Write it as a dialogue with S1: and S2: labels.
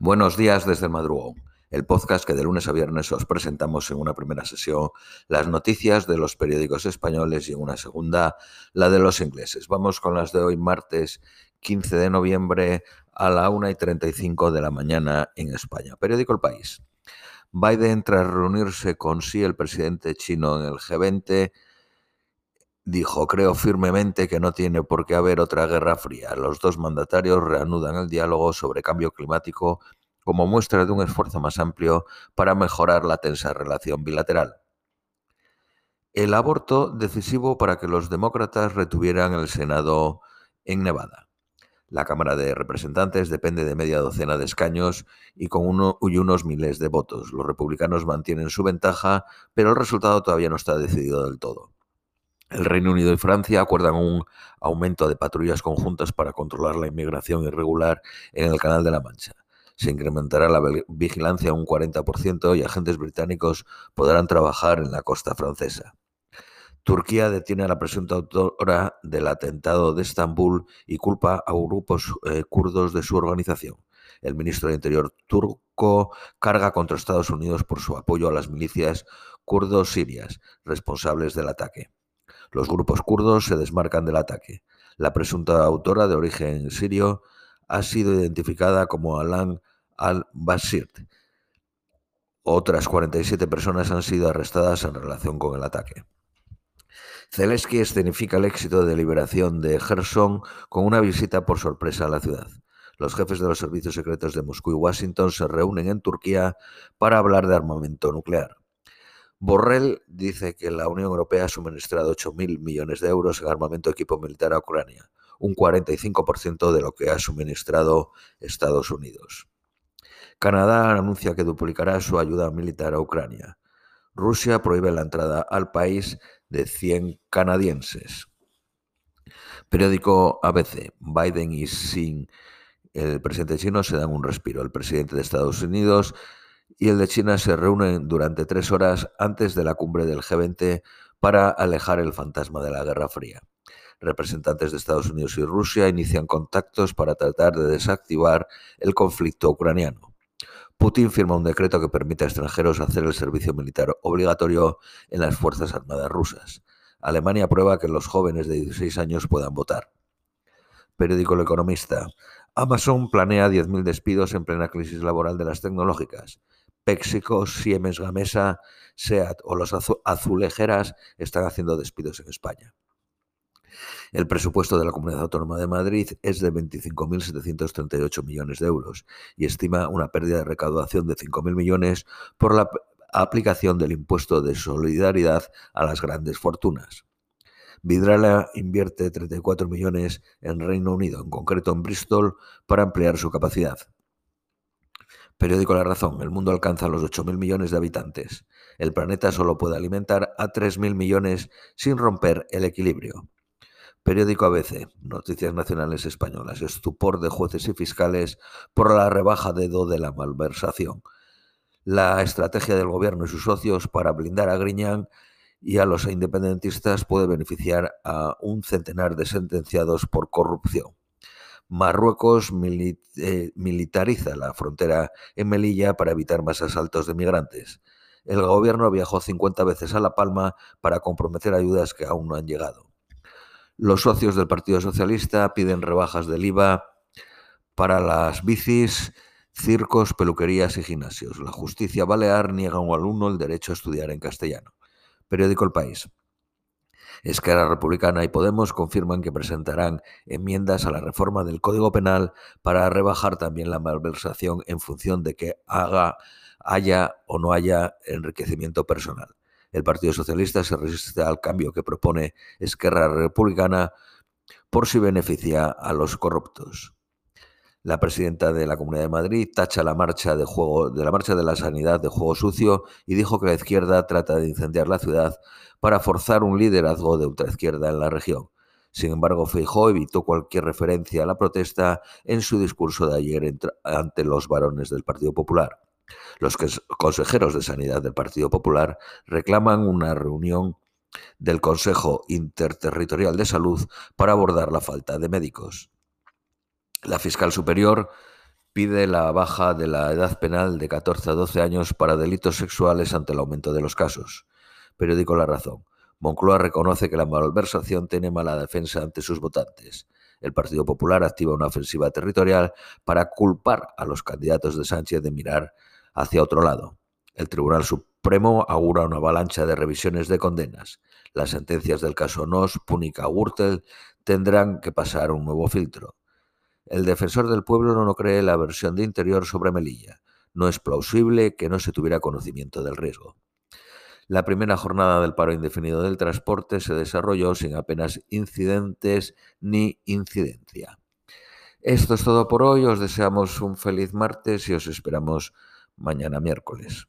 S1: Buenos días desde el madrugón, el podcast que de lunes a viernes os presentamos en una primera sesión las noticias de los periódicos españoles y en una segunda la de los ingleses. Vamos con las de hoy, martes 15 de noviembre a la 1 y 35 de la mañana en España. Periódico El País. Biden, tras reunirse con sí, el presidente chino en el G20, dijo, creo firmemente que no tiene por qué haber otra guerra fría. Los dos mandatarios reanudan el diálogo sobre cambio climático como muestra de un esfuerzo más amplio para mejorar la tensa relación bilateral. El aborto decisivo para que los demócratas retuvieran el Senado en Nevada. La Cámara de Representantes depende de media docena de escaños y con uno y unos miles de votos. Los republicanos mantienen su ventaja, pero el resultado todavía no está decidido del todo. El Reino Unido y Francia acuerdan un aumento de patrullas conjuntas para controlar la inmigración irregular en el Canal de la Mancha. Se incrementará la vigilancia un 40% y agentes británicos podrán trabajar en la costa francesa. Turquía detiene a la presunta autora del atentado de Estambul y culpa a grupos eh, kurdos de su organización. El ministro de Interior turco carga contra Estados Unidos por su apoyo a las milicias kurdos sirias responsables del ataque. Los grupos kurdos se desmarcan del ataque. La presunta autora de origen sirio ha sido identificada como Alan al-Bashir. Otras 47 personas han sido arrestadas en relación con el ataque. Zelensky escenifica el éxito de liberación de Gerson con una visita por sorpresa a la ciudad. Los jefes de los servicios secretos de Moscú y Washington se reúnen en Turquía para hablar de armamento nuclear. Borrell dice que la Unión Europea ha suministrado 8.000 millones de euros en armamento y equipo militar a Ucrania, un 45% de lo que ha suministrado Estados Unidos. Canadá anuncia que duplicará su ayuda militar a Ucrania. Rusia prohíbe la entrada al país de 100 canadienses. Periódico ABC. Biden y Xi, el presidente chino, se dan un respiro. El presidente de Estados Unidos y el de China se reúnen durante tres horas antes de la cumbre del G20 para alejar el fantasma de la Guerra Fría. Representantes de Estados Unidos y Rusia inician contactos para tratar de desactivar el conflicto ucraniano. Putin firma un decreto que permite a extranjeros hacer el servicio militar obligatorio en las Fuerzas Armadas rusas. Alemania aprueba que los jóvenes de 16 años puedan votar. Periódico El Economista. Amazon planea 10.000 despidos en plena crisis laboral de las tecnológicas. Péxico, Siemens Gamesa, SEAT o los azulejeras están haciendo despidos en España. El presupuesto de la Comunidad Autónoma de Madrid es de 25.738 millones de euros y estima una pérdida de recaudación de 5.000 millones por la aplicación del impuesto de solidaridad a las grandes fortunas. Vidrala invierte 34 millones en Reino Unido, en concreto en Bristol, para ampliar su capacidad. Periódico La Razón. El mundo alcanza los 8.000 millones de habitantes. El planeta solo puede alimentar a 3.000 millones sin romper el equilibrio. Periódico ABC. Noticias nacionales españolas. Estupor de jueces y fiscales por la rebaja de do de la malversación. La estrategia del gobierno y sus socios para blindar a Griñán y a los independentistas puede beneficiar a un centenar de sentenciados por corrupción. Marruecos eh, militariza la frontera en Melilla para evitar más asaltos de migrantes. El gobierno viajó 50 veces a La Palma para comprometer ayudas que aún no han llegado. Los socios del Partido Socialista piden rebajas del IVA para las bicis, circos, peluquerías y gimnasios. La justicia balear niega a un alumno el derecho a estudiar en castellano. Periódico El País. Esquerra Republicana y Podemos confirman que presentarán enmiendas a la reforma del Código Penal para rebajar también la malversación en función de que haga, haya o no haya enriquecimiento personal. El Partido Socialista se resiste al cambio que propone Esquerra Republicana por si beneficia a los corruptos. La presidenta de la Comunidad de Madrid tacha la marcha de juego de la marcha de la sanidad de juego sucio y dijo que la izquierda trata de incendiar la ciudad para forzar un liderazgo de ultraizquierda en la región. Sin embargo, Feijó evitó cualquier referencia a la protesta en su discurso de ayer ante los varones del Partido Popular. Los consejeros de Sanidad del Partido Popular reclaman una reunión del Consejo Interterritorial de Salud para abordar la falta de médicos. La fiscal superior pide la baja de la edad penal de 14 a 12 años para delitos sexuales ante el aumento de los casos. Periódico La Razón. Moncloa reconoce que la malversación tiene mala defensa ante sus votantes. El Partido Popular activa una ofensiva territorial para culpar a los candidatos de Sánchez de mirar hacia otro lado. El Tribunal Supremo augura una avalancha de revisiones de condenas. Las sentencias del caso Nos, Púnica, Gürtel tendrán que pasar un nuevo filtro. El defensor del pueblo no cree la versión de Interior sobre Melilla. No es plausible que no se tuviera conocimiento del riesgo. La primera jornada del paro indefinido del transporte se desarrolló sin apenas incidentes ni incidencia. Esto es todo por hoy. Os deseamos un feliz martes y os esperamos mañana miércoles.